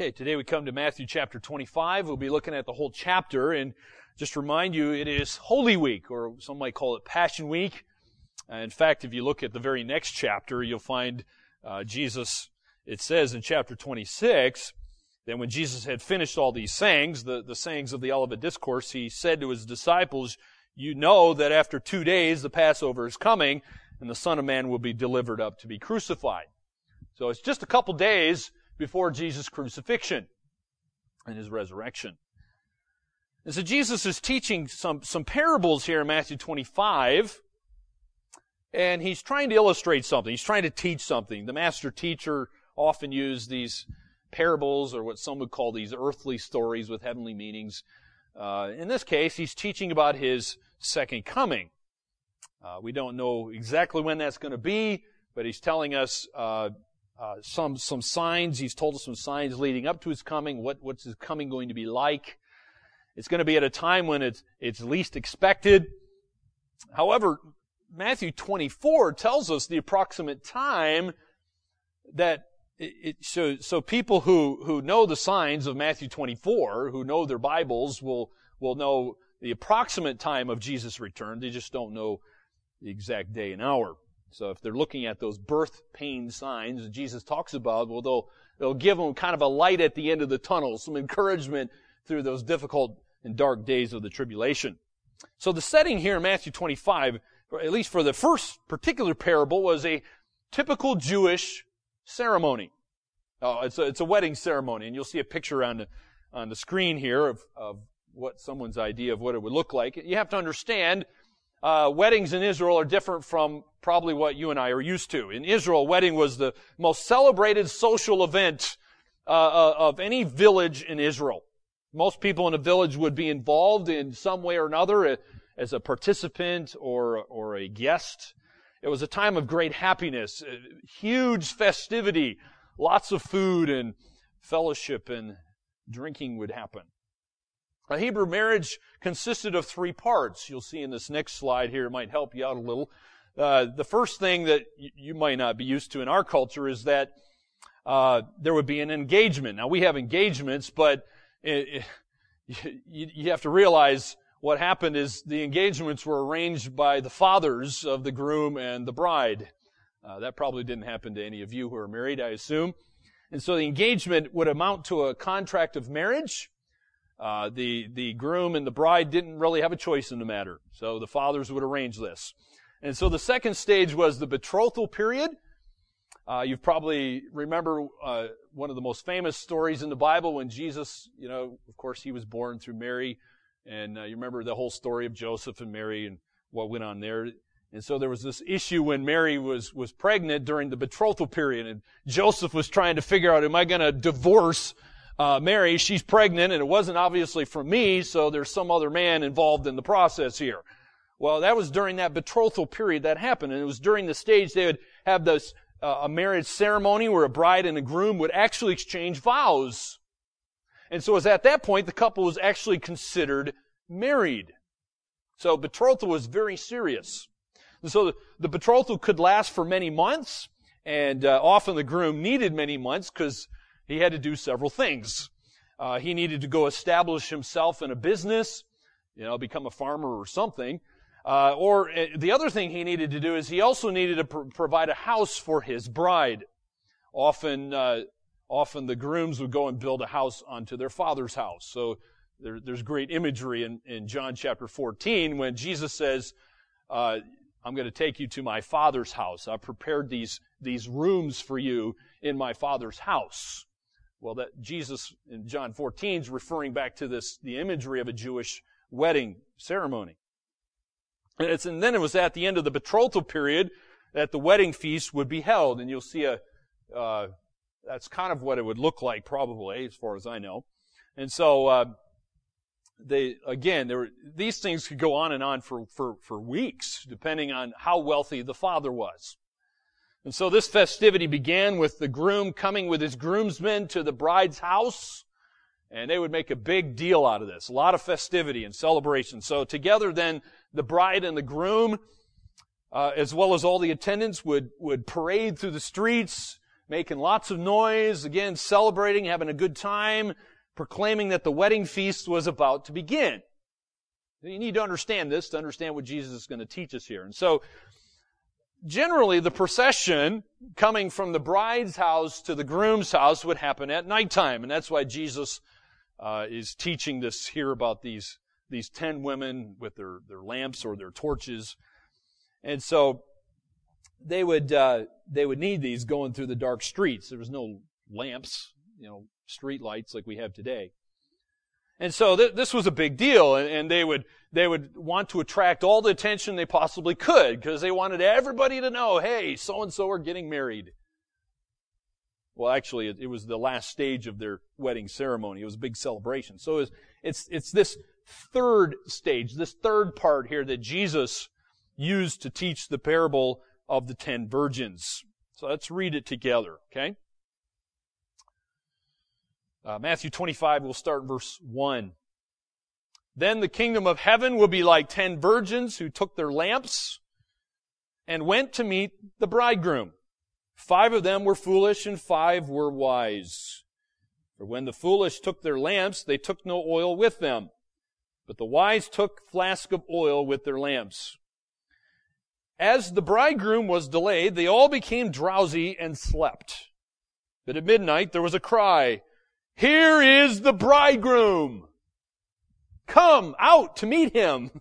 Okay, today we come to Matthew chapter 25. We'll be looking at the whole chapter and just remind you it is Holy Week, or some might call it Passion Week. Uh, in fact, if you look at the very next chapter, you'll find uh, Jesus, it says in chapter 26, that when Jesus had finished all these sayings, the, the sayings of the Olivet Discourse, he said to his disciples, You know that after two days the Passover is coming, and the Son of Man will be delivered up to be crucified. So it's just a couple days before Jesus' crucifixion and his resurrection. And so Jesus is teaching some, some parables here in Matthew 25, and he's trying to illustrate something. He's trying to teach something. The master teacher often used these parables, or what some would call these earthly stories with heavenly meanings. Uh, in this case, he's teaching about his second coming. Uh, we don't know exactly when that's going to be, but he's telling us uh, uh, some some signs. He's told us some signs leading up to his coming. What what's his coming going to be like? It's going to be at a time when it's it's least expected. However, Matthew 24 tells us the approximate time that it, it, so so people who who know the signs of Matthew 24, who know their Bibles, will will know the approximate time of Jesus' return. They just don't know the exact day and hour. So if they're looking at those birth pain signs that Jesus talks about, well, they'll, they'll give them kind of a light at the end of the tunnel, some encouragement through those difficult and dark days of the tribulation. So the setting here in Matthew 25, at least for the first particular parable, was a typical Jewish ceremony. Oh, it's a, it's a wedding ceremony, and you'll see a picture on the, on the screen here of, of what someone's idea of what it would look like. You have to understand uh, weddings in Israel are different from probably what you and I are used to. In Israel, wedding was the most celebrated social event uh, uh, of any village in Israel. Most people in a village would be involved in some way or another uh, as a participant or, or a guest. It was a time of great happiness, uh, huge festivity, lots of food and fellowship and drinking would happen. A Hebrew marriage consisted of three parts. You'll see in this next slide here, it might help you out a little. Uh, the first thing that you might not be used to in our culture is that uh, there would be an engagement. Now we have engagements, but it, it, you, you have to realize what happened is the engagements were arranged by the fathers of the groom and the bride. Uh, that probably didn't happen to any of you who are married, I assume. And so the engagement would amount to a contract of marriage uh, the, the groom and the bride didn't really have a choice in the matter. So the fathers would arrange this. And so the second stage was the betrothal period. Uh, you probably remember uh, one of the most famous stories in the Bible when Jesus, you know, of course, he was born through Mary, and uh, you remember the whole story of Joseph and Mary and what went on there. And so there was this issue when Mary was was pregnant during the betrothal period, and Joseph was trying to figure out, am I going to divorce uh, Mary, she's pregnant, and it wasn't obviously from me, so there's some other man involved in the process here. Well, that was during that betrothal period that happened, and it was during the stage they would have this uh, a marriage ceremony where a bride and a groom would actually exchange vows. And so it was at that point the couple was actually considered married. So betrothal was very serious. And so the, the betrothal could last for many months, and uh, often the groom needed many months because he had to do several things. Uh, he needed to go establish himself in a business, you know, become a farmer or something. Uh, or uh, the other thing he needed to do is he also needed to pr- provide a house for his bride. Often, uh, often the grooms would go and build a house onto their father's house. So there, there's great imagery in, in John chapter 14 when Jesus says, uh, I'm going to take you to my father's house. I've prepared these, these rooms for you in my father's house. Well, that Jesus in John 14 is referring back to this, the imagery of a Jewish wedding ceremony. And, then it was at the end of the betrothal period that the wedding feast would be held. And you'll see a, uh, that's kind of what it would look like probably, as far as I know. And so, uh, they, again, there were, these things could go on and on for, for, for weeks, depending on how wealthy the father was. And so this festivity began with the groom coming with his groomsmen to the bride's house. And they would make a big deal out of this. A lot of festivity and celebration. So together then, the bride and the groom, uh, as well as all the attendants would, would parade through the streets. making lots of noise, again, celebrating, having a good time, proclaiming that the wedding feast was about to begin. You need to understand this to understand what Jesus is going to teach us here. And so, generally, the procession coming from the bride's house to the groom's house would happen at nighttime. And that's why Jesus uh, is teaching this here about these, these ten women with their, their lamps or their torches. And so, they would, uh, they would need these going through the dark streets. There was no lamps, you know, street lights like we have today. And so th- this was a big deal, and, and, they would they would want to attract all the attention they possibly could because they wanted everybody to know, hey, so and so are getting married. Well, actually, it, it, was the last stage of their wedding ceremony. It was a big celebration. So it's it's, it's this third stage, this third part here that Jesus used to teach the parable of the ten virgins. So let's read it together, okay? Uh, Matthew 25, we'll start in verse 1. Then the kingdom of heaven will be like ten virgins who took their lamps and went to meet the bridegroom. Five of them were foolish and five were wise. For when the foolish took their lamps, they took no oil with them. But the wise took flask of oil with their lamps. As the bridegroom was delayed, they all became drowsy and slept. But at midnight there was a cry, here is the bridegroom. Come out to meet him.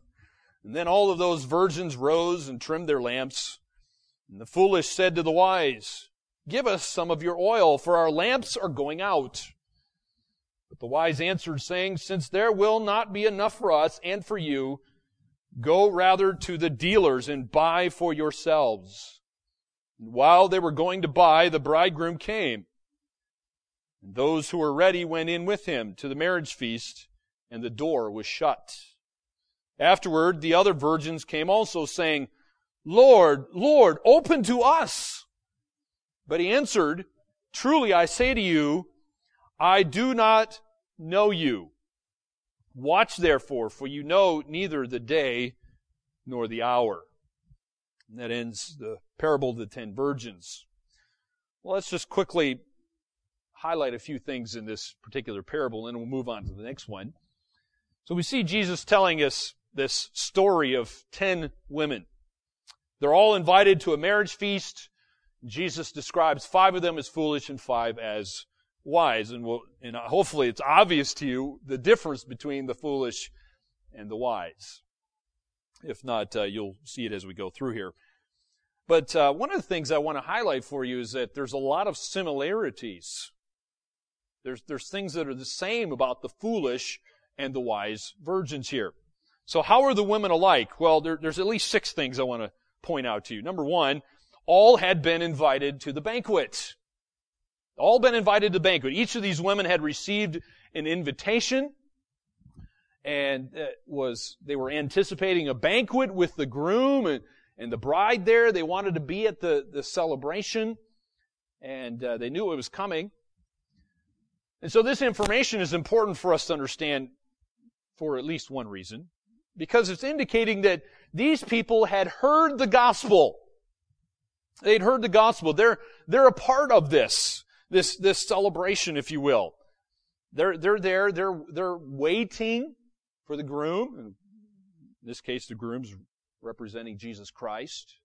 And then all of those virgins rose and trimmed their lamps. And the foolish said to the wise, Give us some of your oil, for our lamps are going out. But the wise answered, saying, Since there will not be enough for us and for you, go rather to the dealers and buy for yourselves. And while they were going to buy, the bridegroom came. And those who were ready went in with him to the marriage feast, and the door was shut. Afterward, the other virgins came also, saying, Lord, Lord, open to us. But he answered, Truly I say to you, I do not know you. Watch therefore, for you know neither the day nor the hour. And that ends the parable of the ten virgins. Well, let's just quickly highlight a few things in this particular parable, and then we'll move on to the next one. So we see Jesus telling us this story of ten women. They're all invited to a marriage feast. Jesus describes five of them as foolish and five as wise. And, we'll, and hopefully it's obvious to you the difference between the foolish and the wise. If not, uh, you'll see it as we go through here. But uh, one of the things I want to highlight for you is that there's a lot of similarities there's, there's things that are the same about the foolish and the wise virgins here. So how are the women alike? Well, there, there's at least six things I want to point out to you. Number one, all had been invited to the banquet. All been invited to the banquet. Each of these women had received an invitation and was, they were anticipating a banquet with the groom and, and the bride there. They wanted to be at the, the celebration and uh, they knew it was coming. And so this information is important for us to understand for at least one reason. Because it's indicating that these people had heard the gospel. They'd heard the gospel. They're, they're a part of this, this, this celebration, if you will. They're, they're there, they're, they're waiting for the groom. In this case, the groom's representing Jesus Christ.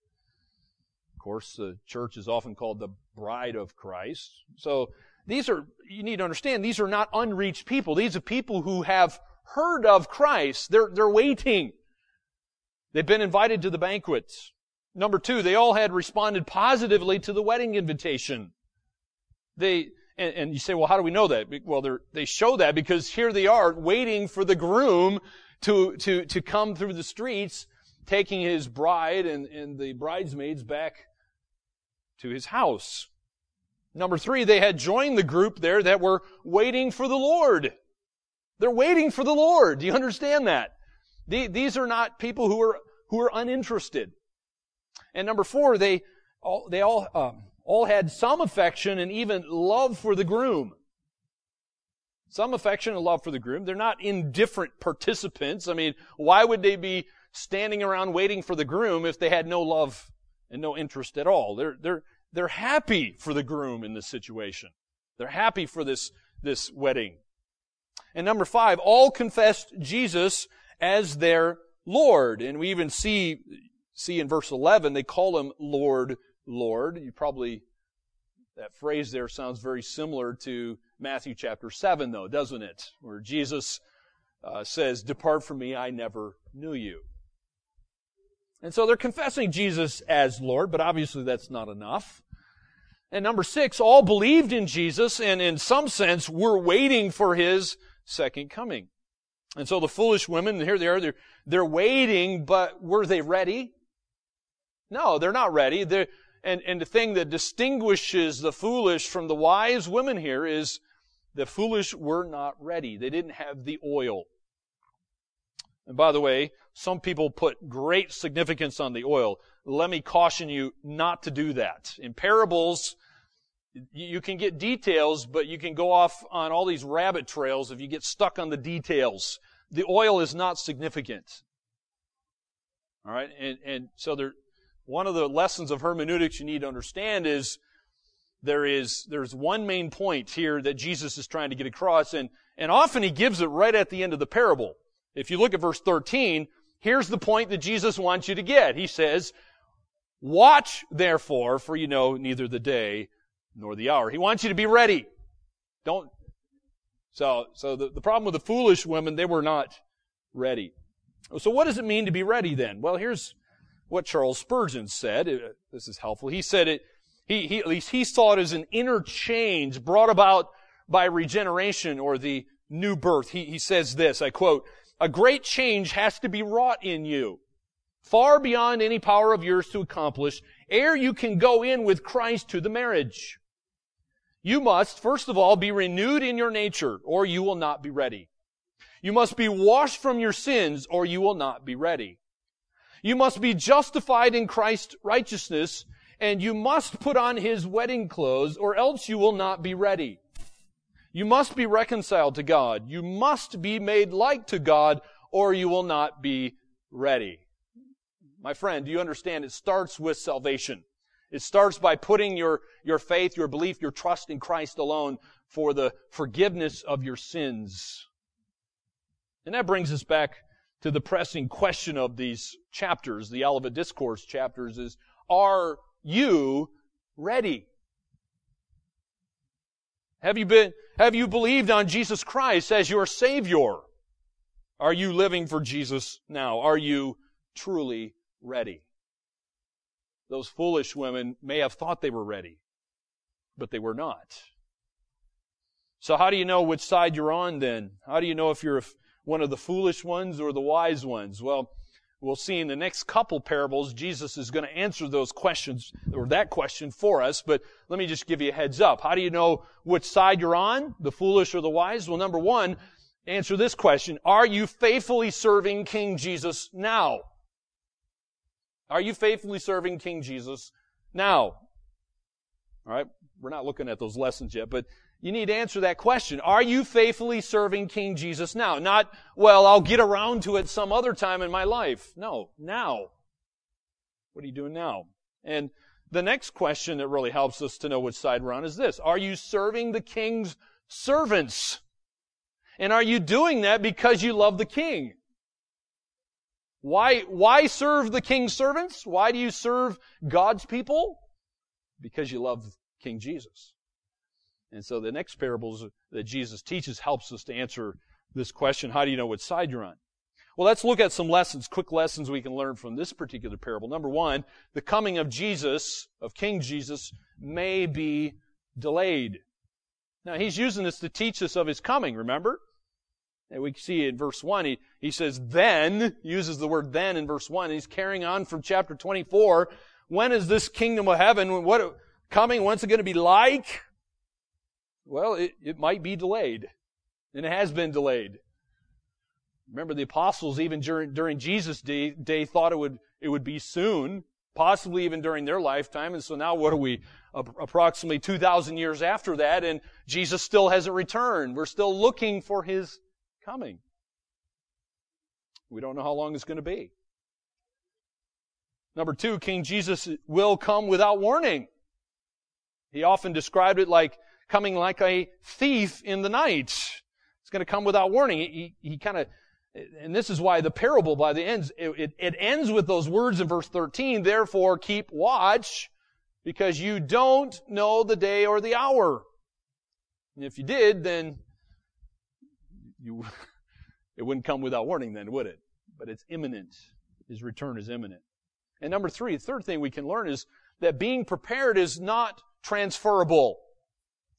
Of course, the church is often called the bride of Christ. So these are, you need to understand, these are not unreached people. These are people who have heard of Christ. They're, they're waiting. They've been invited to the banquets. Number two, they all had responded positively to the wedding invitation. They, and, and you say, well, how do we know that? Well, they they show that because here they are waiting for the groom to, to, to come through the streets, taking his bride and, and the bridesmaids back to his house. Number three, they had joined the group there that were waiting for the Lord. They're waiting for the Lord. Do you understand that? These are not people who are, who are uninterested. And number four, they all, they all, um, all had some affection and even love for the groom. Some affection and love for the groom. They're not indifferent participants. I mean, why would they be standing around waiting for the groom if they had no love and no interest at all? They're, they're, they're happy for the groom in this situation. They're happy for this, this wedding. And number five, all confessed Jesus as their Lord. And we even see, see in verse 11, they call him Lord, Lord. You probably, that phrase there sounds very similar to Matthew chapter 7 though, doesn't it? Where Jesus uh, says, depart from me, I never knew you. And so they're confessing Jesus as Lord, but obviously that's not enough. And number six, all believed in Jesus and in some sense were waiting for his second coming. And so the foolish women, here they are, they're, they're waiting, but were they ready? No, they're not ready. They're, and, and the thing that distinguishes the foolish from the wise women here is the foolish were not ready. They didn't have the oil. And by the way, some people put great significance on the oil. Let me caution you not to do that. In parables, you can get details, but you can go off on all these rabbit trails if you get stuck on the details. The oil is not significant. All right, and and so there, one of the lessons of hermeneutics you need to understand is there is there's one main point here that Jesus is trying to get across, and and often he gives it right at the end of the parable. If you look at verse 13, here's the point that Jesus wants you to get. He says, "Watch therefore, for you know neither the day nor the hour. He wants you to be ready. Don't. So, so the, the problem with the foolish women, they were not ready. So what does it mean to be ready then? Well, here's what Charles Spurgeon said. Uh, this is helpful. He said it, he, he, at least he saw it as an inner change brought about by regeneration or the new birth. He, he says this, I quote, a great change has to be wrought in you, far beyond any power of yours to accomplish, ere you can go in with Christ to the marriage. You must, first of all, be renewed in your nature, or you will not be ready. You must be washed from your sins, or you will not be ready. You must be justified in Christ's righteousness, and you must put on his wedding clothes, or else you will not be ready. You must be reconciled to God. You must be made like to God, or you will not be ready. My friend, do you understand? It starts with salvation. It starts by putting your, your faith, your belief, your trust in Christ alone for the forgiveness of your sins. And that brings us back to the pressing question of these chapters, the Olivet Discourse chapters, is, are you ready? Have you been, have you believed on Jesus Christ as your Savior? Are you living for Jesus now? Are you truly ready? Those foolish women may have thought they were ready, but they were not. So how do you know which side you're on then? How do you know if you're one of the foolish ones or the wise ones? Well, we'll see in the next couple parables, Jesus is going to answer those questions, or that question for us, but let me just give you a heads up. How do you know which side you're on, the foolish or the wise? Well, number one, answer this question. Are you faithfully serving King Jesus now? Are you faithfully serving King Jesus now? All right. We're not looking at those lessons yet, but you need to answer that question. Are you faithfully serving King Jesus now? Not, well, I'll get around to it some other time in my life. No, now. What are you doing now? And the next question that really helps us to know which side we're on is this. Are you serving the King's servants? And are you doing that because you love the King? Why, why serve the king's servants? Why do you serve God's people? Because you love King Jesus. And so the next parables that Jesus teaches helps us to answer this question, how do you know which side you're on? Well, let's look at some lessons, quick lessons we can learn from this particular parable. Number one, the coming of Jesus, of King Jesus, may be delayed. Now, he's using this to teach us of his coming, remember? And we see in verse 1, he, he says, then, uses the word then in verse 1. He's carrying on from chapter 24. When is this kingdom of heaven? What, coming? what's it going to be like? Well, it, it might be delayed. And it has been delayed. Remember, the apostles, even during, during Jesus' day, day, thought it would, it would be soon, possibly even during their lifetime. And so now what are we? Approximately 2,000 years after that, and Jesus still hasn't returned. We're still looking for His coming. We don't know how long it's going to be. Number two, King Jesus will come without warning. He often described it like coming like a thief in the night. It's going to come without warning. He, he, kind of, and this is why the parable by the ends, it, it, it ends with those words in verse 13, therefore keep watch, because you don't know the day or the hour. And if you did, then you, it wouldn't come without warning then, would it? But it's imminent. His return is imminent. And number three, the third thing we can learn is that being prepared is not transferable.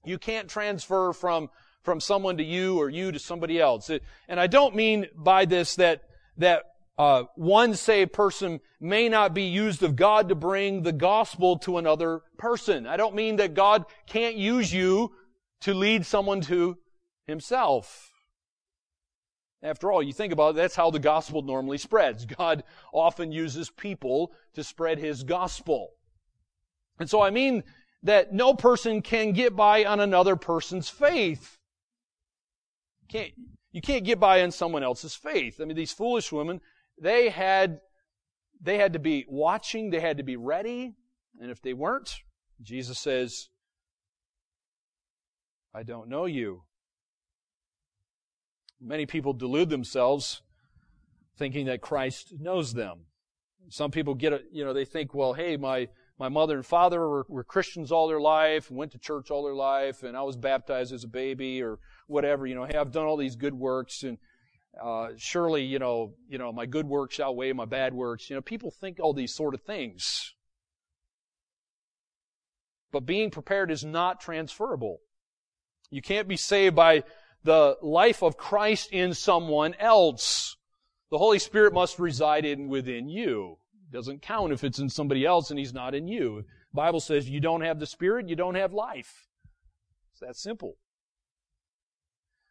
You can't transfer from, from someone to you or you to somebody else. And I don't mean by this that, that uh, one saved person may not be used of God to bring the gospel to another person. I don't mean that God can't use you to lead someone to himself. After all, you think about it, that's how the gospel normally spreads. God often uses people to spread his gospel. And so I mean that no person can get by on another person's faith. Can't, you can't get by on someone else's faith. I mean, these foolish women, they had, they had to be watching, they had to be ready, and if they weren't, Jesus says, I don't know you. Many people delude themselves thinking that Christ knows them. Some people get it, you know, they think, well, hey, my, my mother and father were, were Christians all their life, went to church all their life, and I was baptized as a baby or whatever. You know, hey, I've done all these good works, and uh, surely, you know, you know, my good works outweigh my bad works. You know, people think all these sort of things. But being prepared is not transferable. You can't be saved by the life of Christ in someone else. The Holy Spirit must reside in within you. It Doesn't count if it's in somebody else and he's not in you. The Bible says you don't have the Spirit, you don't have life. It's that simple.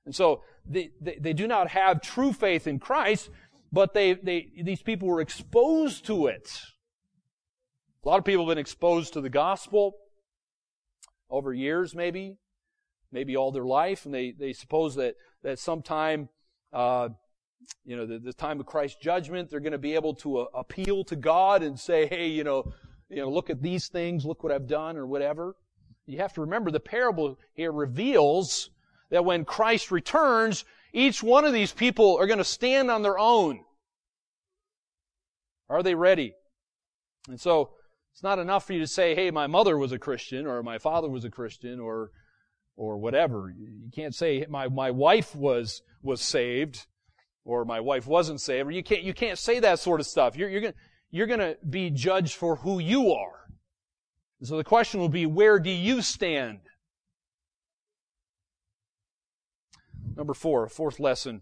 And so they, they, they, do not have true faith in Christ, but they, they, these people were exposed to it. A lot of people have been exposed to the gospel over years, maybe, maybe all their life, and they, they suppose that, that sometime uh, you know, the, the time of Christ's judgment, they're going to be able to uh, appeal to God and say, hey, you know, you know, look at these things, look what I've done, or whatever. You have to remember the parable here reveals that when Christ returns, each one of these people are going to stand on their own. Are they ready? And so, it's not enough for you to say, hey, my mother was a Christian, or my father was a Christian, or, or whatever. You can't say, my, my wife was, was saved or my wife wasn't saved, or you can't, you can't say that sort of stuff. You're, you're gonna, you're gonna be judged for who you are. And so the question will be, where do you stand? Number four, fourth lesson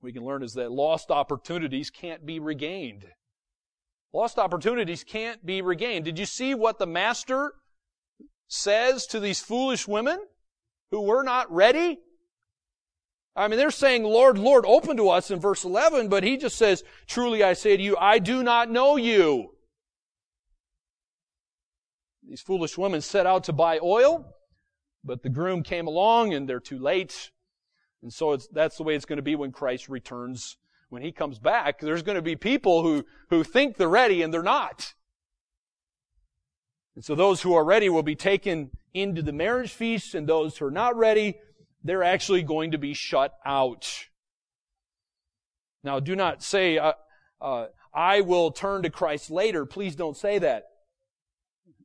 we can learn is that lost opportunities can't be regained. Lost opportunities can't be regained. Did you see what the master says to these foolish women who were not ready? I mean, they're saying, Lord, Lord, open to us in verse 11, but he just says, truly I say to you, I do not know you. These foolish women set out to buy oil, but the groom came along and they're too late. And so that's the way it's going to be when Christ returns. When he comes back, there's going to be people who, who think they're ready and they're not. And so those who are ready will be taken into the marriage feast and those who are not ready they're actually going to be shut out. Now, do not say, uh, uh, I will turn to Christ later. Please don't say that.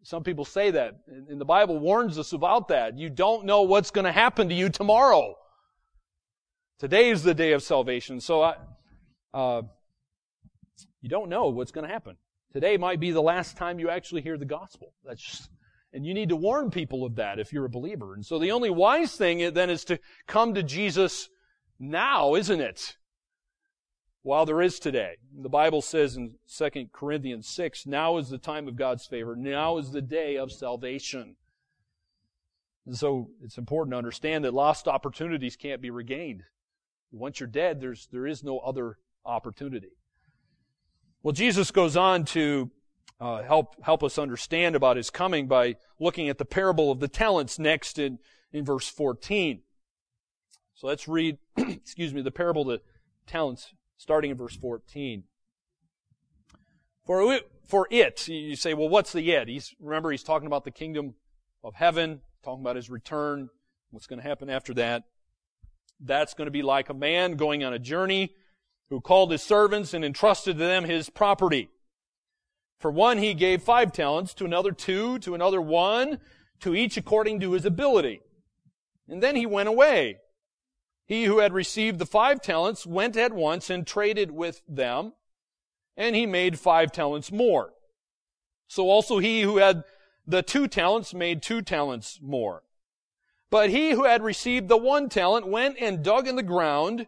Some people say that, and the Bible warns us about that. You don't know what's going to happen to you tomorrow. Today is the day of salvation, so I, uh, you don't know what's going to happen. Today might be the last time you actually hear the gospel. That's just, and you need to warn people of that if you're a believer. And so the only wise thing then is to come to Jesus now, isn't it? While there is today. The Bible says in 2 Corinthians 6, now is the time of God's favor. Now is the day of salvation. And so it's important to understand that lost opportunities can't be regained. Once you're dead, there's, there is no other opportunity. Well, Jesus goes on to uh, help help us understand about his coming by looking at the parable of the talents next in, in verse 14. So let's read, excuse me, the parable of the talents starting in verse 14. For it, for it, you say, well, what's the it? He's, remember, he's talking about the kingdom of heaven, talking about his return, what's going to happen after that. That's going to be like a man going on a journey who called his servants and entrusted to them his property. For one, he gave five talents, to another two, to another one, to each according to his ability. And then he went away. He who had received the five talents went at once and traded with them, and he made five talents more. So also he who had the two talents made two talents more. But he who had received the one talent went and dug in the ground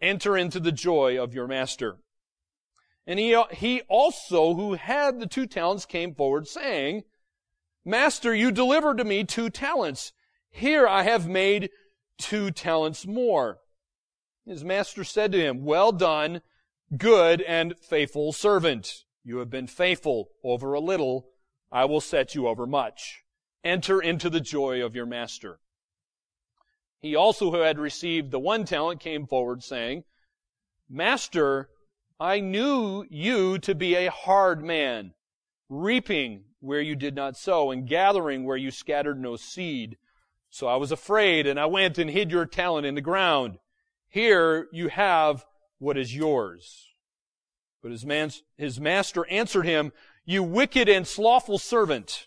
Enter into the joy of your master. And he, he also who had the two talents came forward saying, Master, you delivered to me two talents. Here I have made two talents more. His master said to him, Well done, good and faithful servant. You have been faithful over a little. I will set you over much. Enter into the joy of your master. He also who had received the one talent came forward saying, Master, I knew you to be a hard man, reaping where you did not sow and gathering where you scattered no seed. So I was afraid and I went and hid your talent in the ground. Here you have what is yours. But his, man, his master answered him, You wicked and slothful servant.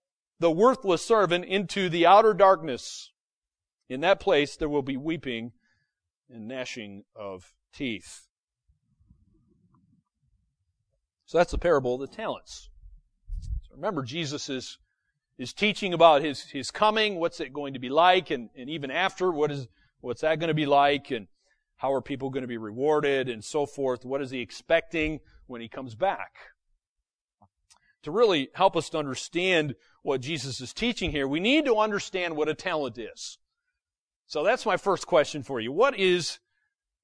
the worthless servant into the outer darkness. In that place there will be weeping and gnashing of teeth. So that's the parable of the talents. So remember, Jesus is is teaching about his, his coming, what's it going to be like, and, and even after, what is, what's that going to be like, and how are people going to be rewarded, and so forth. What is he expecting when he comes back? To really help us to understand what Jesus is teaching here, we need to understand what a talent is. So that's my first question for you. What is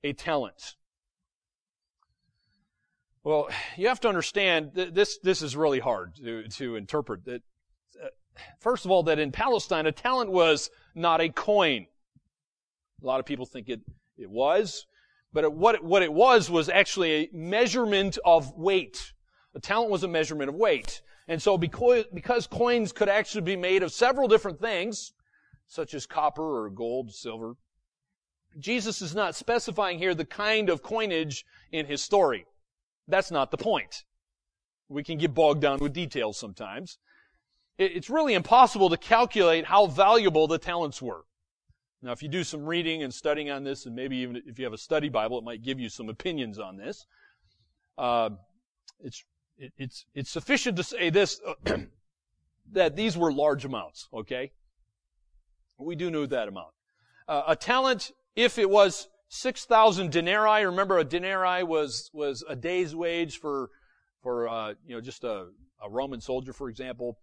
a talent? Well, you have to understand this. This is really hard to to interpret. That uh, first of all, that in Palestine, a talent was not a coin. A lot of people think it, it was. But it, what, it, what it was was actually a measurement of weight. A talent was a measurement of weight. And so because, because coins could actually be made of several different things, such as copper or gold, silver, Jesus is not specifying here the kind of coinage in his story. That's not the point. We can get bogged down with details sometimes it's really impossible to calculate how valuable the talents were. Now, if you do some reading and studying on this, and maybe even if you have a study Bible, it might give you some opinions on this. Uh, it's it, it's it's sufficient to say this that these were large amounts. Okay, we do know that amount. Uh, a talent, if it was six thousand denarii, remember a denarii was was a day's wage for for uh, you know just a, a Roman soldier, for example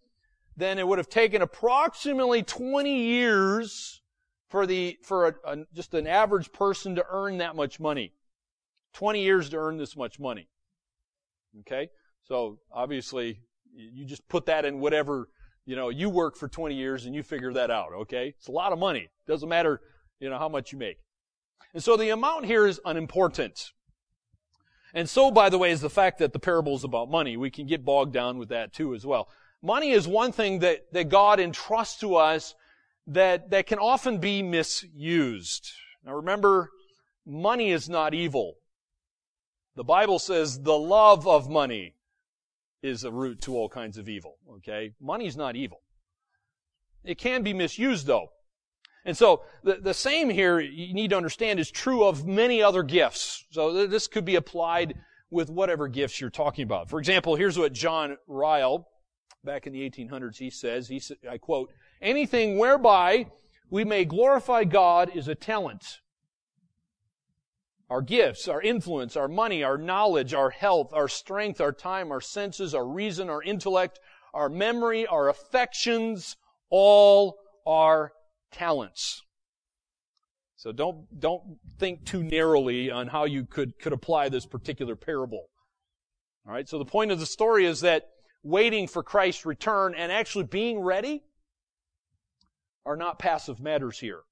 then it would have taken approximately 20 years for the for a, a, just an average person to earn that much money. 20 years to earn this much money. Okay? So obviously you just put that in whatever, you know, you work for 20 years and you figure that out, okay? It's a lot of money. Doesn't matter, you know, how much you make. And so the amount here is unimportant. And so, by the way, is the fact that the parable is about money. We can get bogged down with that too as well. Money is one thing that, that God entrusts to us that, that can often be misused. Now remember, money is not evil. The Bible says the love of money is a root to all kinds of evil. Okay? Money is not evil. It can be misused though. And so the, the same here you need to understand is true of many other gifts. So this could be applied with whatever gifts you're talking about. For example, here's what John Ryle, back in the 1800s, he says, he, I quote, anything whereby we may glorify God is a talent. Our gifts, our influence, our money, our knowledge, our health, our strength, our time, our senses, our reason, our intellect, our memory, our affections, all are talents. So don't, don't think too narrowly on how you could, could apply this particular parable. Alright, so the point of the story is that waiting for Christ's return and actually being ready are not passive matters here.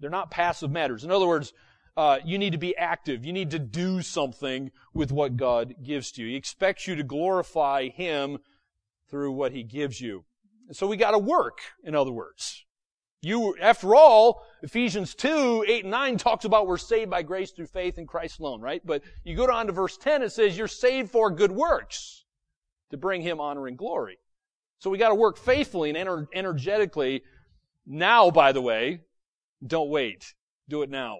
They're not passive matters. In other words, uh, you need to be active. You need to do something with what God gives to you. He expects you to glorify Him through what He gives you. And so we gotta work, in other words. You, after all, Ephesians 2, 8 and 9 talks about we're saved by grace through faith in Christ alone, right? But you go down to verse 10, it says you're saved for good works to bring Him honor and glory. So we gotta work faithfully and ener- energetically now, by the way. Don't wait. Do it now.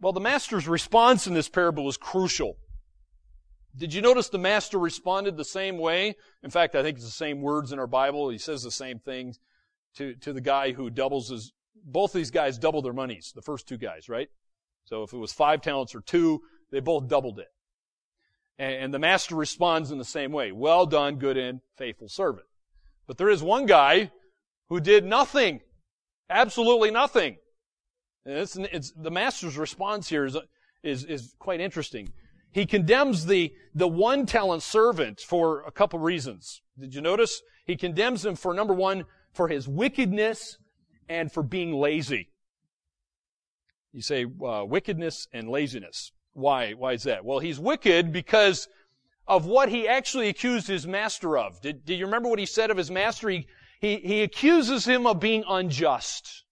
Well, the master's response in this parable is crucial. Did you notice the master responded the same way? In fact, I think it's the same words in our Bible. He says the same things to, to the guy who doubles his, both these guys double their monies, the first two guys, right? So if it was five talents or two, they both doubled it. And, and the master responds in the same way. Well done, good and faithful servant. But there is one guy who did nothing. Absolutely nothing. It's, it's, the master's response here is, is, is quite interesting. He condemns the, the one talent servant for a couple reasons. Did you notice? He condemns him for number one, for his wickedness and for being lazy. You say, uh, wickedness and laziness. Why? Why is that? Well, he's wicked because of what he actually accused his master of. Did, did you remember what he said of his master? He, he, he accuses him of being unjust.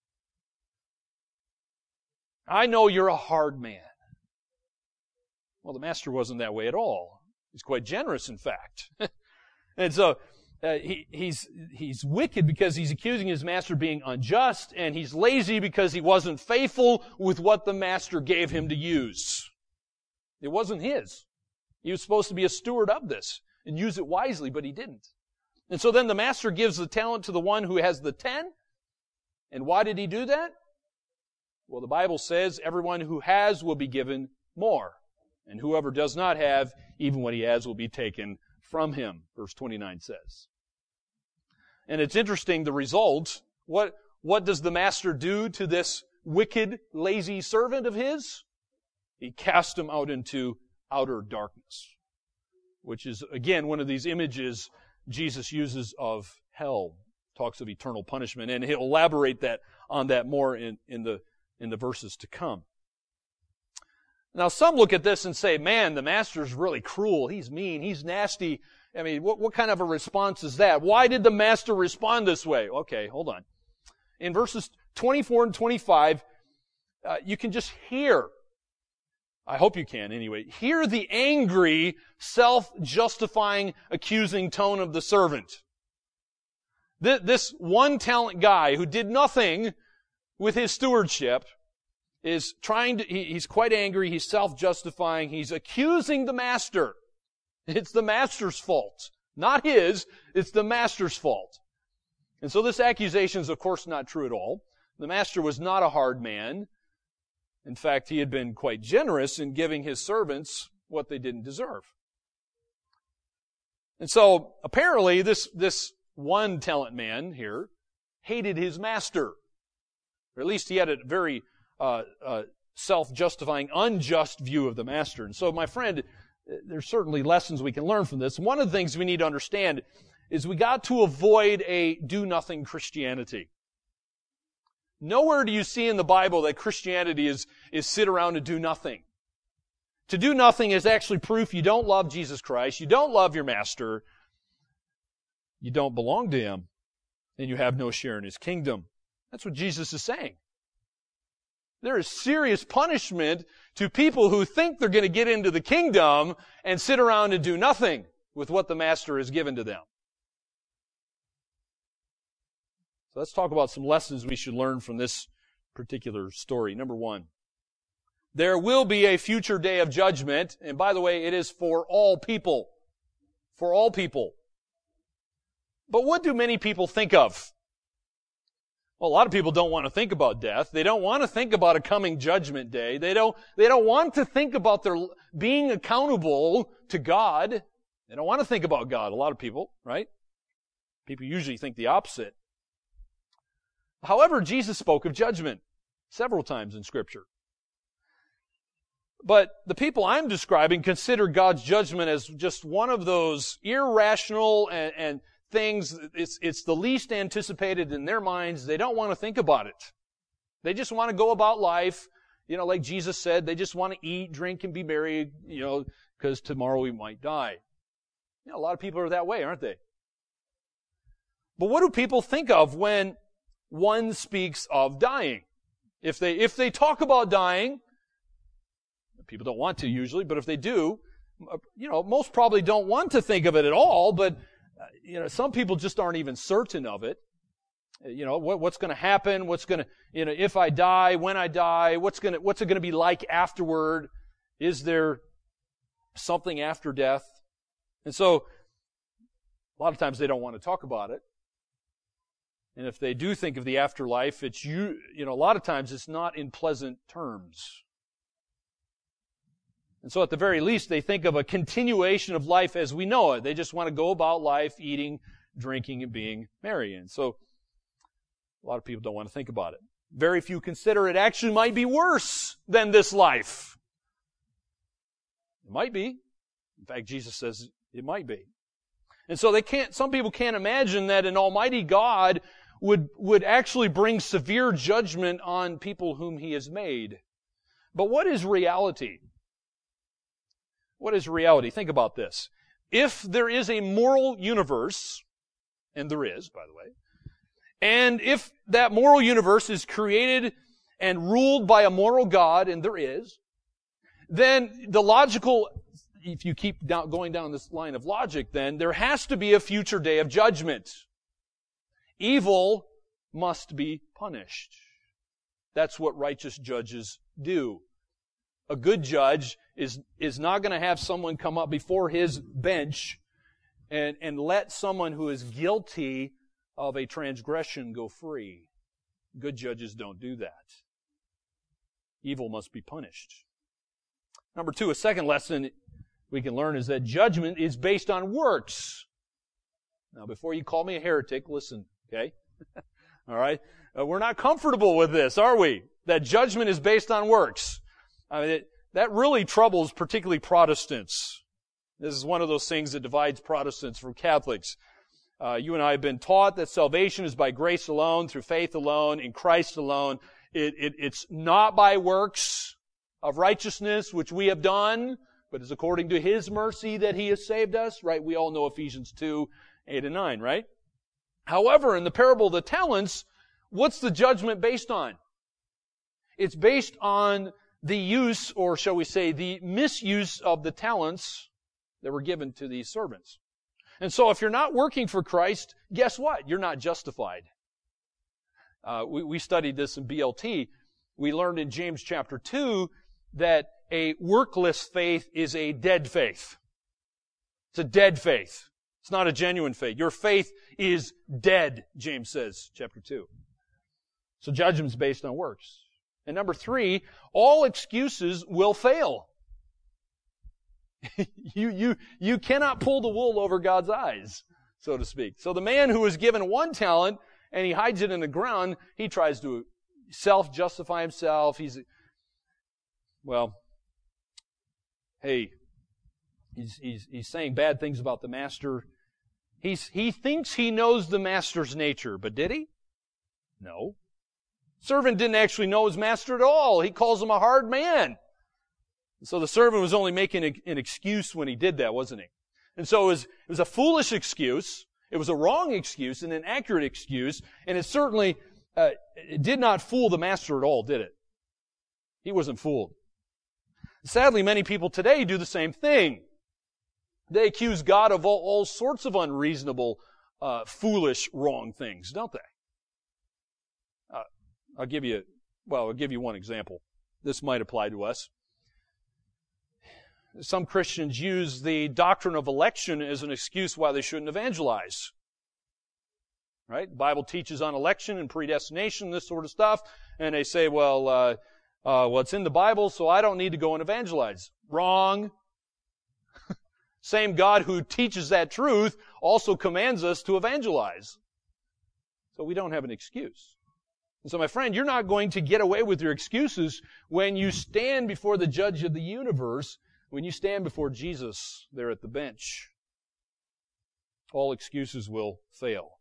I know you're a hard man. Well, the master wasn't that way at all. He's quite generous, in fact. and so, uh, he, he's, he's wicked because he's accusing his master of being unjust, and he's lazy because he wasn't faithful with what the master gave him to use. It wasn't his. He was supposed to be a steward of this and use it wisely, but he didn't. And so then the master gives the talent to the one who has the ten. And why did he do that? Well, the Bible says everyone who has will be given more. And whoever does not have, even what he has will be taken from him, verse 29 says. And it's interesting, the result. What, what does the master do to this wicked, lazy servant of his? He cast him out into outer darkness, which is, again, one of these images Jesus uses of hell, talks of eternal punishment, and he'll elaborate that on that more in, in the in the verses to come. Now, some look at this and say, man, the master's really cruel. He's mean. He's nasty. I mean, what, what kind of a response is that? Why did the master respond this way? Okay, hold on. In verses 24 and 25, uh, you can just hear, I hope you can anyway, hear the angry, self-justifying, accusing tone of the servant. This one talent guy who did nothing with his stewardship is trying to, he, he's quite angry, he's self-justifying, he's accusing the master. It's the master's fault. Not his, it's the master's fault. And so this accusation is of course not true at all. The master was not a hard man. In fact, he had been quite generous in giving his servants what they didn't deserve. And so apparently this, this one talent man here hated his master. Or at least he had a very uh, uh, self-justifying, unjust view of the master. And so, my friend, there's certainly lessons we can learn from this. One of the things we need to understand is we got to avoid a do-nothing Christianity. Nowhere do you see in the Bible that Christianity is, is sit around and do nothing. To do nothing is actually proof you don't love Jesus Christ, you don't love your master, you don't belong to him, and you have no share in his kingdom. That's what Jesus is saying. There is serious punishment to people who think they're going to get into the kingdom and sit around and do nothing with what the master has given to them. So let's talk about some lessons we should learn from this particular story. Number one. There will be a future day of judgment, and by the way, it is for all people. For all people. But what do many people think of? Well, a lot of people don't want to think about death. They don't want to think about a coming judgment day. They don't, they don't want to think about their being accountable to God. They don't want to think about God. A lot of people, right? People usually think the opposite. However, Jesus spoke of judgment several times in scripture. But the people I'm describing consider God's judgment as just one of those irrational and, and things, it's, it's the least anticipated in their minds. They don't want to think about it. They just want to go about life, you know, like Jesus said, they just want to eat, drink, and be merry, you know, because tomorrow we might die. You know, a lot of people are that way, aren't they? But what do people think of when one speaks of dying? If they, if they talk about dying, people don't want to usually, but if they do, you know, most probably don't want to think of it at all, but you know, some people just aren't even certain of it. You know, what, what's going to happen? What's going to, you know, if I die, when I die, what's going to, what's it going to be like afterward? Is there something after death? And so, a lot of times they don't want to talk about it. And if they do think of the afterlife, it's you, you know, a lot of times it's not in pleasant terms. And so at the very least, they think of a continuation of life as we know it. They just want to go about life eating, drinking, and being merry. And so a lot of people don't want to think about it. Very few consider it actually might be worse than this life. It might be. In fact, Jesus says it might be. And so they can't, some people can't imagine that an almighty God would, would actually bring severe judgment on people whom he has made. But what is reality? What is reality? Think about this. If there is a moral universe, and there is, by the way, and if that moral universe is created and ruled by a moral God, and there is, then the logical, if you keep down, going down this line of logic, then there has to be a future day of judgment. Evil must be punished. That's what righteous judges do. A good judge is, is not going to have someone come up before his bench and, and let someone who is guilty of a transgression go free. Good judges don't do that. Evil must be punished. Number two, a second lesson we can learn is that judgment is based on works. Now, before you call me a heretic, listen, okay? All right? Uh, we're not comfortable with this, are we? That judgment is based on works. I mean, it, that really troubles particularly Protestants. This is one of those things that divides Protestants from Catholics. Uh, you and I have been taught that salvation is by grace alone, through faith alone, in Christ alone. It, it, it's not by works of righteousness which we have done, but it's according to His mercy that He has saved us, right? We all know Ephesians 2, 8 and 9, right? However, in the parable of the talents, what's the judgment based on? It's based on the use, or shall we say, the misuse of the talents that were given to these servants. And so if you're not working for Christ, guess what? You're not justified. Uh, we, we studied this in BLT. We learned in James chapter 2 that a workless faith is a dead faith. It's a dead faith. It's not a genuine faith. Your faith is dead, James says, chapter 2. So judgment's based on works. And number three, all excuses will fail. you, you, you cannot pull the wool over God's eyes, so to speak. So the man who was given one talent and he hides it in the ground, he tries to self-justify himself. He's, well, hey, he's, he's, he's saying bad things about the master. He's, he thinks he knows the master's nature, but did he? No. Servant didn't actually know his master at all. He calls him a hard man. So the servant was only making an excuse when he did that, wasn't he? And so it was, it was a foolish excuse. It was a wrong excuse, and an inaccurate excuse, and it certainly uh, it did not fool the master at all, did it? He wasn't fooled. Sadly, many people today do the same thing. They accuse God of all, all sorts of unreasonable, uh, foolish, wrong things, don't they? I'll give you, well, I'll give you one example. This might apply to us. Some Christians use the doctrine of election as an excuse why they shouldn't evangelize. Right? The Bible teaches on election and predestination, this sort of stuff, and they say, well, uh, uh, well, it's in the Bible, so I don't need to go and evangelize. Wrong. Same God who teaches that truth also commands us to evangelize. So we don't have an excuse. And so, my friend, you're not going to get away with your excuses when you stand before the judge of the universe, when you stand before Jesus there at the bench. All excuses will fail.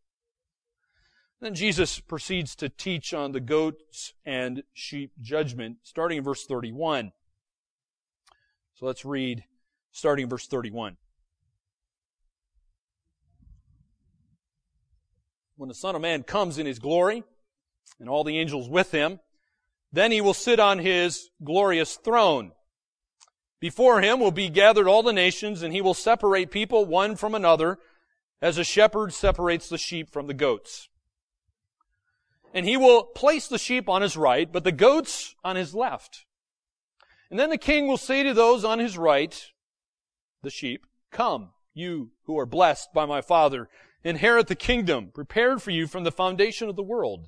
Then Jesus proceeds to teach on the goats and sheep judgment, starting in verse 31. So let's read starting in verse 31. When the Son of Man comes in his glory, and all the angels with him, then he will sit on his glorious throne. Before him will be gathered all the nations, and he will separate people one from another, as a shepherd separates the sheep from the goats. And he will place the sheep on his right, but the goats on his left. And then the king will say to those on his right, the sheep, Come, you who are blessed by my Father, inherit the kingdom prepared for you from the foundation of the world.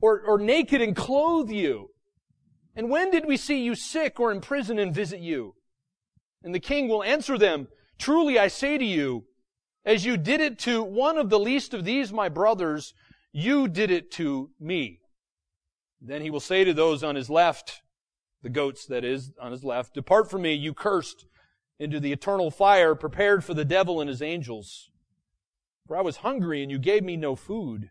or, or naked and clothe you? And when did we see you sick or in prison and visit you? And the king will answer them, Truly I say to you, as you did it to one of the least of these my brothers, you did it to me. Then he will say to those on his left, the goats that is, on his left, Depart from me, you cursed, into the eternal fire prepared for the devil and his angels. For I was hungry and you gave me no food.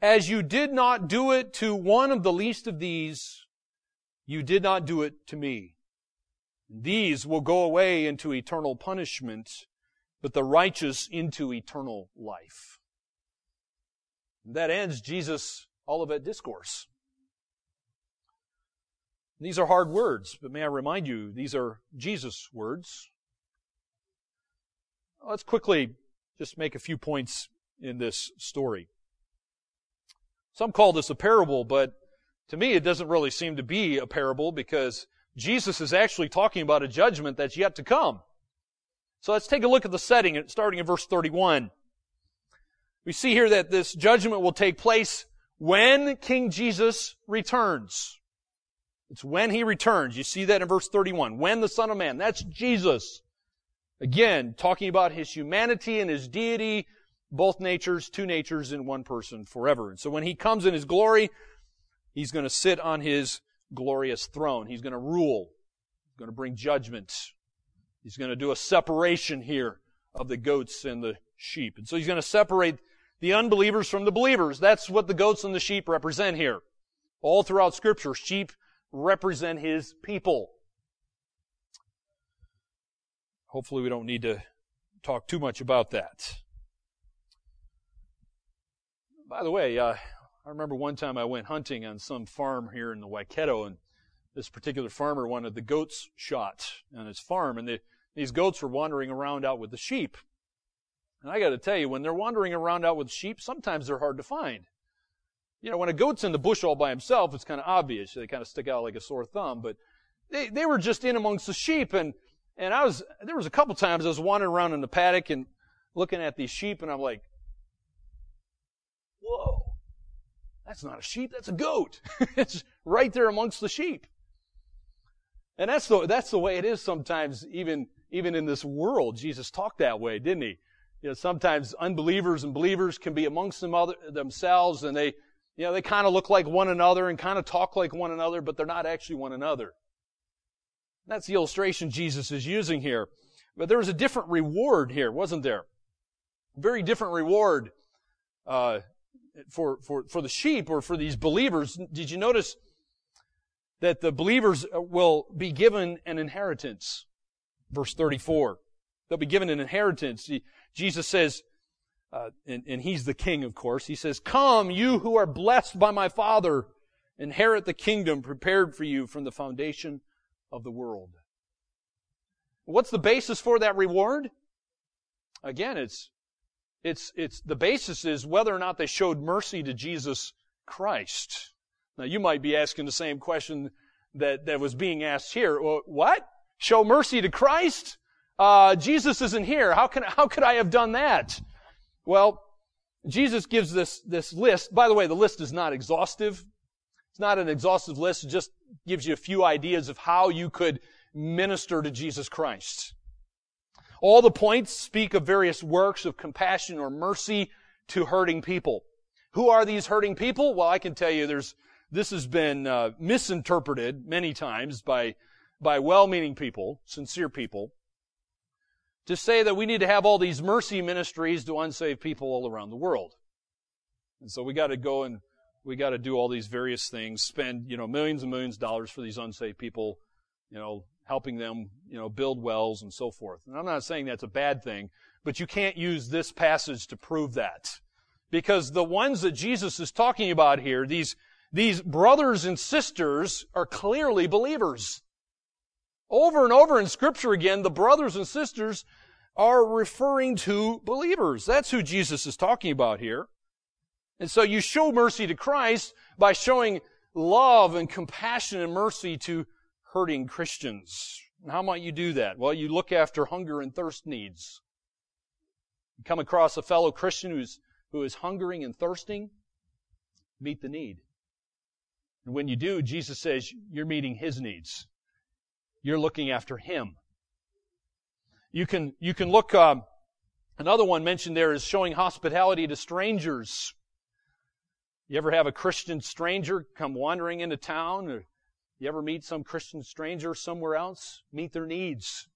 as you did not do it to one of the least of these, you did not do it to me. These will go away into eternal punishment, but the righteous into eternal life. That ends Jesus' Olivet Discourse. These are hard words, but may I remind you, these are Jesus' words. Let's quickly just make a few points in this story. Some call this a parable, but to me it doesn't really seem to be a parable because Jesus is actually talking about a judgment that's yet to come. So let's take a look at the setting, starting in verse 31. We see here that this judgment will take place when King Jesus returns. It's when he returns. You see that in verse 31. When the Son of Man. That's Jesus. Again, talking about his humanity and his deity, both natures, two natures in one person forever. And so when he comes in his glory, he's going to sit on his glorious throne. He's going to rule. He's going to bring judgment. He's going to do a separation here of the goats and the sheep. And so he's going to separate the unbelievers from the believers. That's what the goats and the sheep represent here. All throughout scripture, sheep represent his people. Hopefully, we don't need to talk too much about that. By the way, uh, I remember one time I went hunting on some farm here in the Waikato, and this particular farmer wanted the goats shot on his farm, and the, these goats were wandering around out with the sheep. And I got to tell you, when they're wandering around out with sheep, sometimes they're hard to find. You know, when a goat's in the bush all by himself, it's kind of obvious. They kind of stick out like a sore thumb. But they, they were just in amongst the sheep, and and I was, there was a couple times I was wandering around in the paddock and looking at these sheep and I'm like, That's not a sheep, that's a goat. it's right there amongst the sheep. And that's the, that's the way it is sometimes, even, even in this world. Jesus talked that way, didn't he? You know, sometimes unbelievers and believers can be amongst them other, themselves and they, you know, they kind of look like one another and kind of talk like one another, but they're not actually one another. That's the illustration Jesus is using here. But there was a different reward here, wasn't there? Very different reward uh, for for for the sheep or for these believers. Did you notice that the believers will be given an inheritance? Verse thirty-four. They'll be given an inheritance. Jesus says, uh, and, and he's the king, of course. He says, "Come, you who are blessed by my Father, inherit the kingdom prepared for you from the foundation of the world." What's the basis for that reward? Again, it's, it's, it's, the basis is whether or not they showed mercy to Jesus Christ. Now you might be asking the same question that, that was being asked here. Well, what? Show mercy to Christ? Uh, Jesus isn't here. How can, how could I have done that? Well, Jesus gives this, this list. By the way, the list is not exhaustive. It's not an exhaustive list. It just gives you a few ideas of how you could minister to Jesus Christ. All the points speak of various works of compassion or mercy to hurting people. Who are these hurting people? Well, I can tell you there's, this has been uh, misinterpreted many times by, by well-meaning people, sincere people, to say that we need to have all these mercy ministries to unsaved people all around the world. And so we got to go and we got to do all these various things, spend, you know, millions and millions of dollars for these unsaved people, you know, helping them, you know, build wells and so forth. And I'm not saying that's a bad thing, but you can't use this passage to prove that. Because the ones that Jesus is talking about here, these, these brothers and sisters are clearly believers. Over and over in scripture again, the brothers and sisters are referring to believers. That's who Jesus is talking about here. And so you show mercy to Christ by showing love and compassion and mercy to hurting Christians. How might you do that? Well, you look after hunger and thirst needs. You come across a fellow Christian who's, who is hungering and thirsting, meet the need. And when you do, Jesus says you're meeting his needs. You're looking after him. You can, you can look, um, another one mentioned there is showing hospitality to strangers. You ever have a Christian stranger come wandering into town or you ever meet some Christian stranger somewhere else? Meet their needs.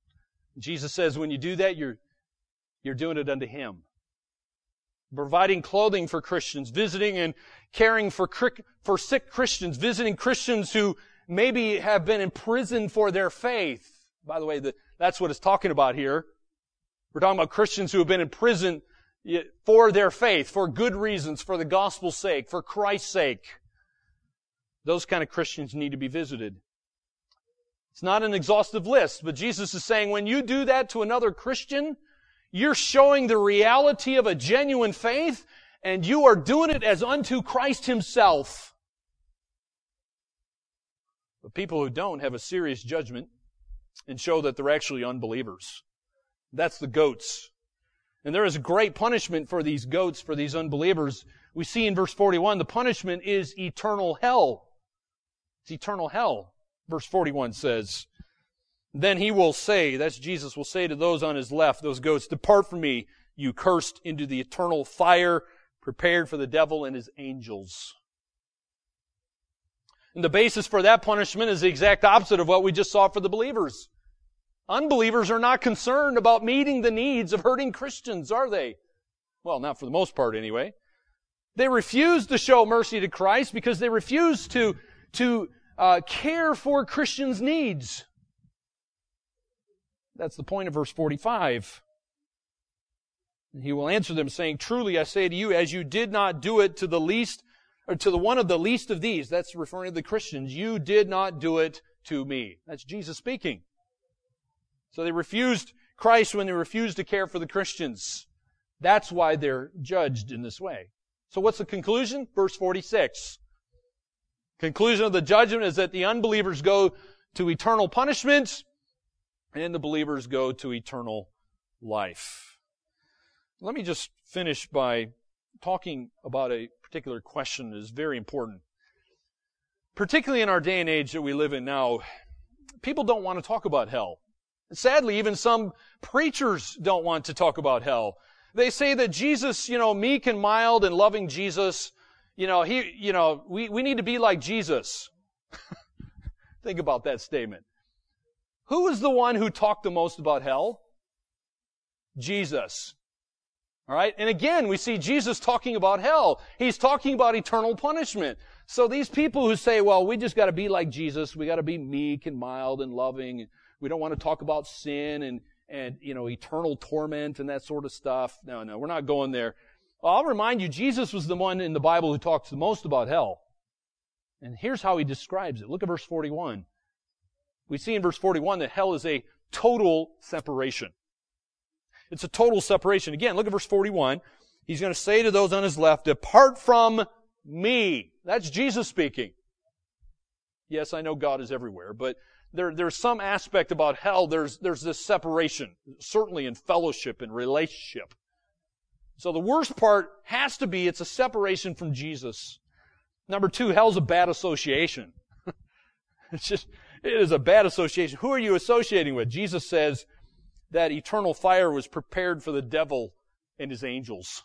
Jesus says when you do that, you're, you're doing it unto Him. Providing clothing for Christians, visiting and caring for, for sick Christians, visiting Christians who maybe have been imprisoned for their faith. By the way, the, that's what it's talking about here. We're talking about Christians who have been in prison for their faith, for good reasons, for the gospel's sake, for Christ's sake. Those kind of Christians need to be visited. It's not an exhaustive list, but Jesus is saying when you do that to another Christian, you're showing the reality of a genuine faith and you are doing it as unto Christ himself. But people who don't have a serious judgment and show that they're actually unbelievers. That's the goats. And there is great punishment for these goats, for these unbelievers. We see in verse 41, the punishment is eternal hell. It's eternal hell. Verse 41 says, Then he will say, that's Jesus will say to those on his left, those goats, Depart from me, you cursed, into the eternal fire prepared for the devil and his angels. And the basis for that punishment is the exact opposite of what we just saw for the believers. Unbelievers are not concerned about meeting the needs of hurting Christians, are they? Well, not for the most part anyway. They refuse to show mercy to Christ because they refuse to to uh, care for Christians' needs. That's the point of verse 45. he will answer them saying, Truly I say to you, as you did not do it to the least, or to the one of the least of these, that's referring to the Christians, you did not do it to me. That's Jesus speaking. So they refused Christ when they refused to care for the Christians. That's why they're judged in this way. So what's the conclusion? Verse 46. Conclusion of the judgment is that the unbelievers go to eternal punishment and the believers go to eternal life. Let me just finish by talking about a particular question that is very important. Particularly in our day and age that we live in now, people don't want to talk about hell. Sadly, even some preachers don't want to talk about hell. They say that Jesus, you know, meek and mild and loving Jesus, you know, he, you know, we, we need to be like Jesus. Think about that statement. Who was the one who talked the most about hell? Jesus. All right. And again, we see Jesus talking about hell. He's talking about eternal punishment. So these people who say, well, we just got to be like Jesus. We got to be meek and mild and loving. We don't want to talk about sin and, and, you know, eternal torment and that sort of stuff. No, no, we're not going there. Well, I'll remind you, Jesus was the one in the Bible who talks the most about hell. And here's how he describes it. Look at verse 41. We see in verse 41 that hell is a total separation. It's a total separation. Again, look at verse 41. He's going to say to those on his left, depart from me. That's Jesus speaking. Yes, I know God is everywhere, but there, there's some aspect about hell. There's, there's this separation, certainly in fellowship and relationship. So the worst part has to be it's a separation from Jesus. Number two, hell's a bad association. it's just, it is a bad association. Who are you associating with? Jesus says, that eternal fire was prepared for the devil and his angels.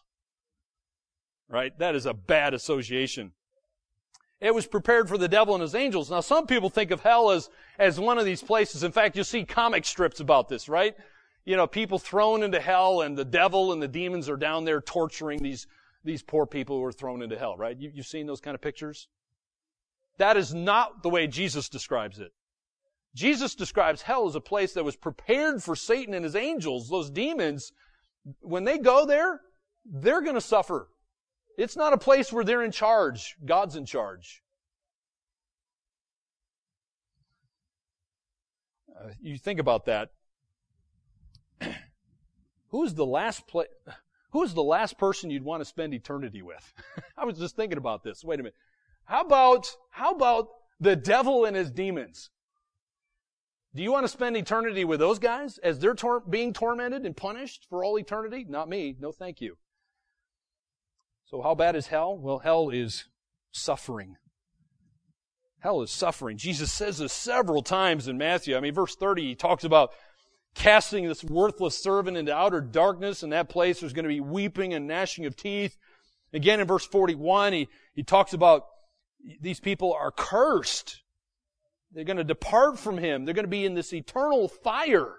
Right? That is a bad association. It was prepared for the devil and his angels. Now some people think of hell as, as one of these places. In fact, you'll see comic strips about this, right? You know, people thrown into hell and the devil and the demons are down there torturing these, these poor people who are thrown into hell, right? You, you've seen those kind of pictures? That is not the way Jesus describes it. Jesus describes hell as a place that was prepared for Satan and his angels, those demons. When they go there, they're going to suffer. It's not a place where they're in charge. God's in charge. Uh, you think about that. Who's the last place? Who's the last person you'd want to spend eternity with? I was just thinking about this. Wait a minute. How about, how about the devil and his demons? Do you want to spend eternity with those guys as they're tor- being tormented and punished for all eternity? Not me. No, thank you. So how bad is hell? Well, hell is suffering. Hell is suffering. Jesus says this several times in Matthew. I mean, verse 30, he talks about casting this worthless servant into outer darkness. In that place, there's going to be weeping and gnashing of teeth. Again, in verse 41, he, he talks about these people are cursed. They're going to depart from Him. They're going to be in this eternal fire.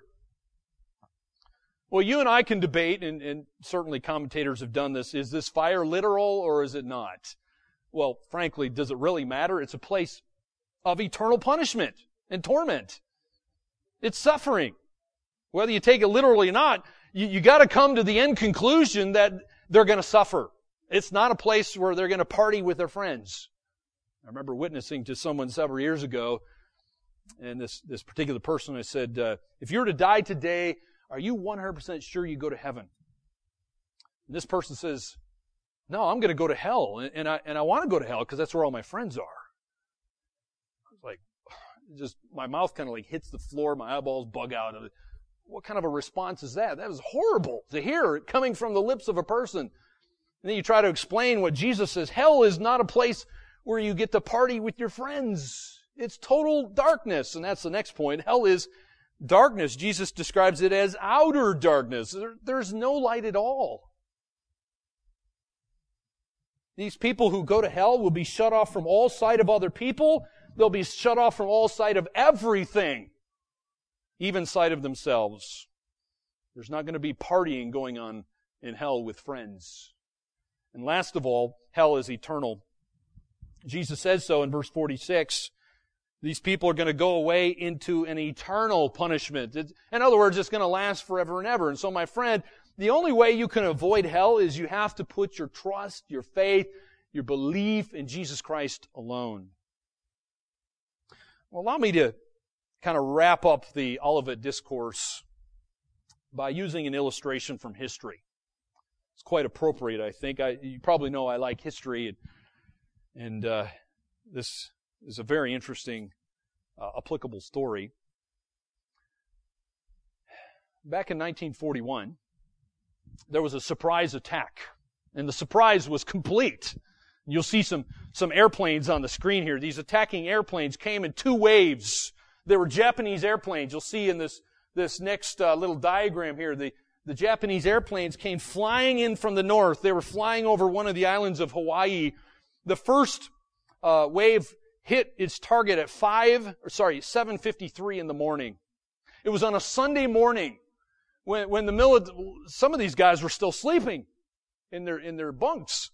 Well, you and I can debate, and, and, certainly commentators have done this, is this fire literal or is it not? Well, frankly, does it really matter? It's a place of eternal punishment and torment. It's suffering. Whether you take it literally or not, you, you gotta come to the end conclusion that they're gonna suffer. It's not a place where they're gonna party with their friends. I remember witnessing to someone several years ago and this, this particular person, I said, uh, if you were to die today, are you 100% sure you go to heaven? And this person says, no, I'm going to go to hell. And, and I, and I want to go to hell because that's where all my friends are. I was like, just, my mouth kind of like hits the floor, my eyeballs bug out. What kind of a response is that? That is horrible to hear coming from the lips of a person. And then you try to explain what Jesus says. Hell is not a place where you get to party with your friends. It's total darkness. And that's the next point. Hell is darkness. Jesus describes it as outer darkness. There, there's no light at all. These people who go to hell will be shut off from all sight of other people. They'll be shut off from all sight of everything, even sight of themselves. There's not going to be partying going on in hell with friends. And last of all, hell is eternal. Jesus says so in verse 46. These people are going to go away into an eternal punishment. in other words, it's going to last forever and ever. And so, my friend, the only way you can avoid hell is you have to put your trust, your faith, your belief in Jesus Christ alone. Well, allow me to kind of wrap up the Olivet discourse by using an illustration from history. It's quite appropriate, I think. I, you probably know I like history, and, and uh, this is a very interesting, uh, applicable story. Back in 1941, there was a surprise attack, and the surprise was complete. You'll see some, some airplanes on the screen here. These attacking airplanes came in two waves. They were Japanese airplanes. You'll see in this, this next uh, little diagram here, the, the Japanese airplanes came flying in from the north. They were flying over one of the islands of Hawaii. The first uh, wave hit its target at 5, or sorry, 7.53 in the morning. It was on a Sunday morning when, when the some of these guys were still sleeping in their, in their bunks.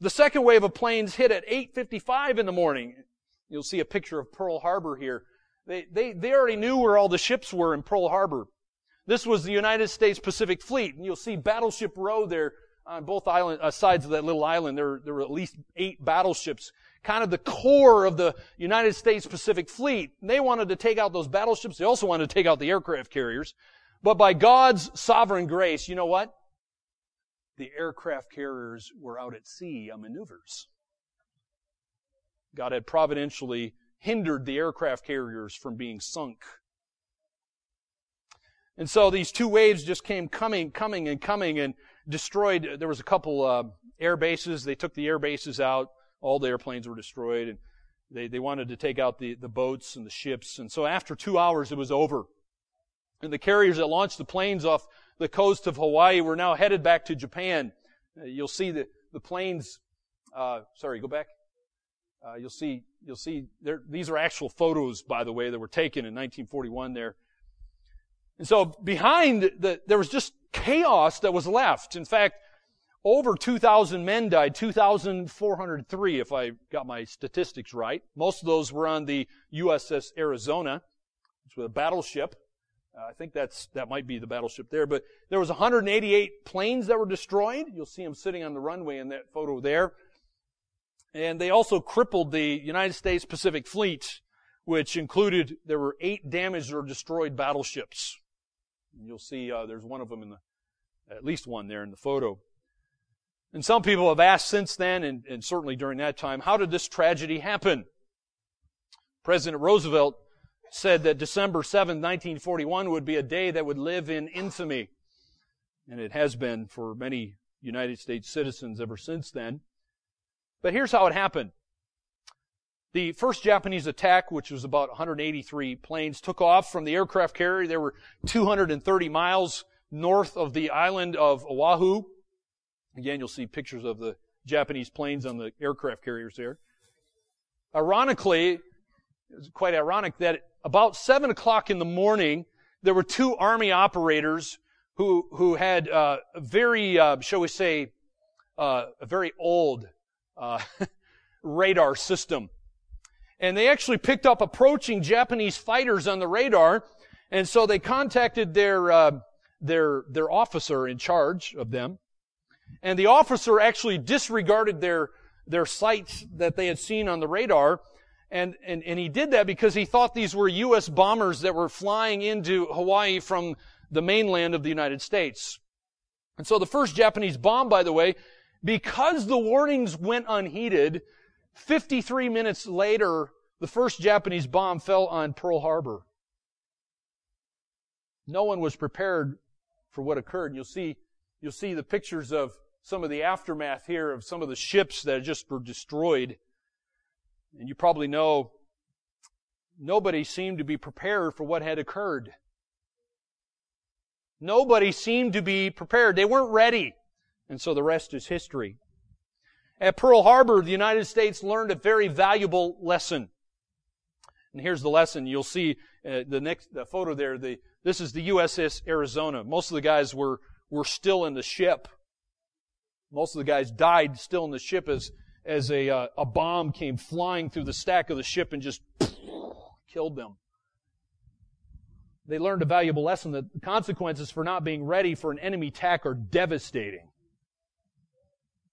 The second wave of planes hit at 8.55 in the morning. You'll see a picture of Pearl Harbor here. They, they, they already knew where all the ships were in Pearl Harbor. This was the United States Pacific Fleet. And you'll see Battleship Row there on both island, uh, sides of that little island. There, there were at least eight battleships kind of the core of the United States Pacific Fleet. They wanted to take out those battleships. They also wanted to take out the aircraft carriers. But by God's sovereign grace, you know what? The aircraft carriers were out at sea on maneuvers. God had providentially hindered the aircraft carriers from being sunk. And so these two waves just came coming, coming, and coming and destroyed. There was a couple uh, air bases. They took the air bases out all the airplanes were destroyed and they, they wanted to take out the, the boats and the ships. And so after two hours, it was over. And the carriers that launched the planes off the coast of Hawaii were now headed back to Japan. Uh, you'll see the, the planes, uh, sorry, go back. Uh, you'll see, you'll see, there, these are actual photos, by the way, that were taken in 1941 there. And so behind the, there was just chaos that was left. In fact, over 2,000 men died, 2,403 if I got my statistics right. Most of those were on the USS Arizona, which was a battleship. Uh, I think that's, that might be the battleship there, but there was 188 planes that were destroyed. You'll see them sitting on the runway in that photo there. And they also crippled the United States Pacific Fleet, which included, there were eight damaged or destroyed battleships. And you'll see, uh, there's one of them in the, at least one there in the photo. And some people have asked since then, and, and certainly during that time, how did this tragedy happen? President Roosevelt said that December 7, 1941 would be a day that would live in infamy. And it has been for many United States citizens ever since then. But here's how it happened. The first Japanese attack, which was about 183 planes, took off from the aircraft carrier. They were 230 miles north of the island of Oahu. Again, you'll see pictures of the Japanese planes on the aircraft carriers there. Ironically, it's quite ironic that about seven o'clock in the morning, there were two army operators who who had uh, very, uh, shall we say, uh, a very old uh, radar system, and they actually picked up approaching Japanese fighters on the radar, and so they contacted their uh, their their officer in charge of them, and the officer actually disregarded their, their sights that they had seen on the radar. And, and, and he did that because he thought these were U.S. bombers that were flying into Hawaii from the mainland of the United States. And so the first Japanese bomb, by the way, because the warnings went unheeded, 53 minutes later, the first Japanese bomb fell on Pearl Harbor. No one was prepared for what occurred. You'll see, you'll see the pictures of some of the aftermath here of some of the ships that just were destroyed. And you probably know nobody seemed to be prepared for what had occurred. Nobody seemed to be prepared. They weren't ready. And so the rest is history. At Pearl Harbor, the United States learned a very valuable lesson. And here's the lesson. You'll see uh, the next the photo there. The, this is the USS Arizona. Most of the guys were, were still in the ship most of the guys died still in the ship as, as a, uh, a bomb came flying through the stack of the ship and just killed them. They learned a valuable lesson that the consequences for not being ready for an enemy attack are devastating.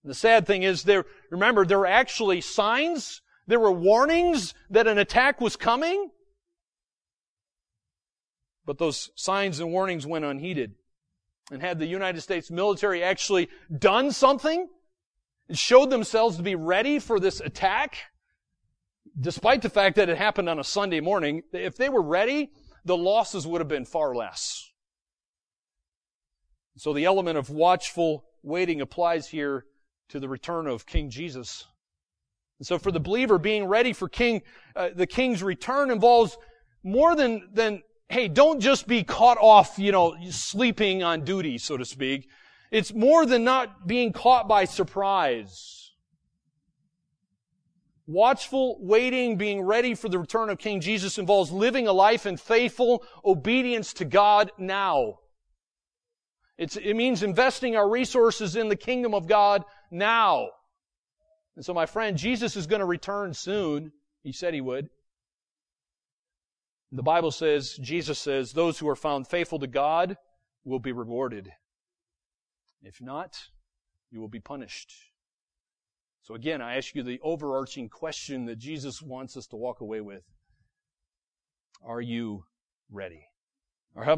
The sad thing is there, remember, there were actually signs, there were warnings that an attack was coming, but those signs and warnings went unheeded. And had the United States military actually done something and showed themselves to be ready for this attack, despite the fact that it happened on a Sunday morning, if they were ready, the losses would have been far less. So the element of watchful waiting applies here to the return of King Jesus And so for the believer, being ready for King, uh, the King's return involves more than, than, hey, don't just be caught off, you know, sleeping on duty, so to speak. It's more than not being caught by surprise. Watchful waiting, being ready for the return of King Jesus involves living a life in faithful obedience to God now. It's, it means investing our resources in the kingdom of God now. And so, my friend, Jesus is going to return soon. He said he would. The Bible says, Jesus says, those who are found faithful to God will be rewarded. If not, you will be punished. So again, I ask you the overarching question that Jesus wants us to walk away with. Are you ready?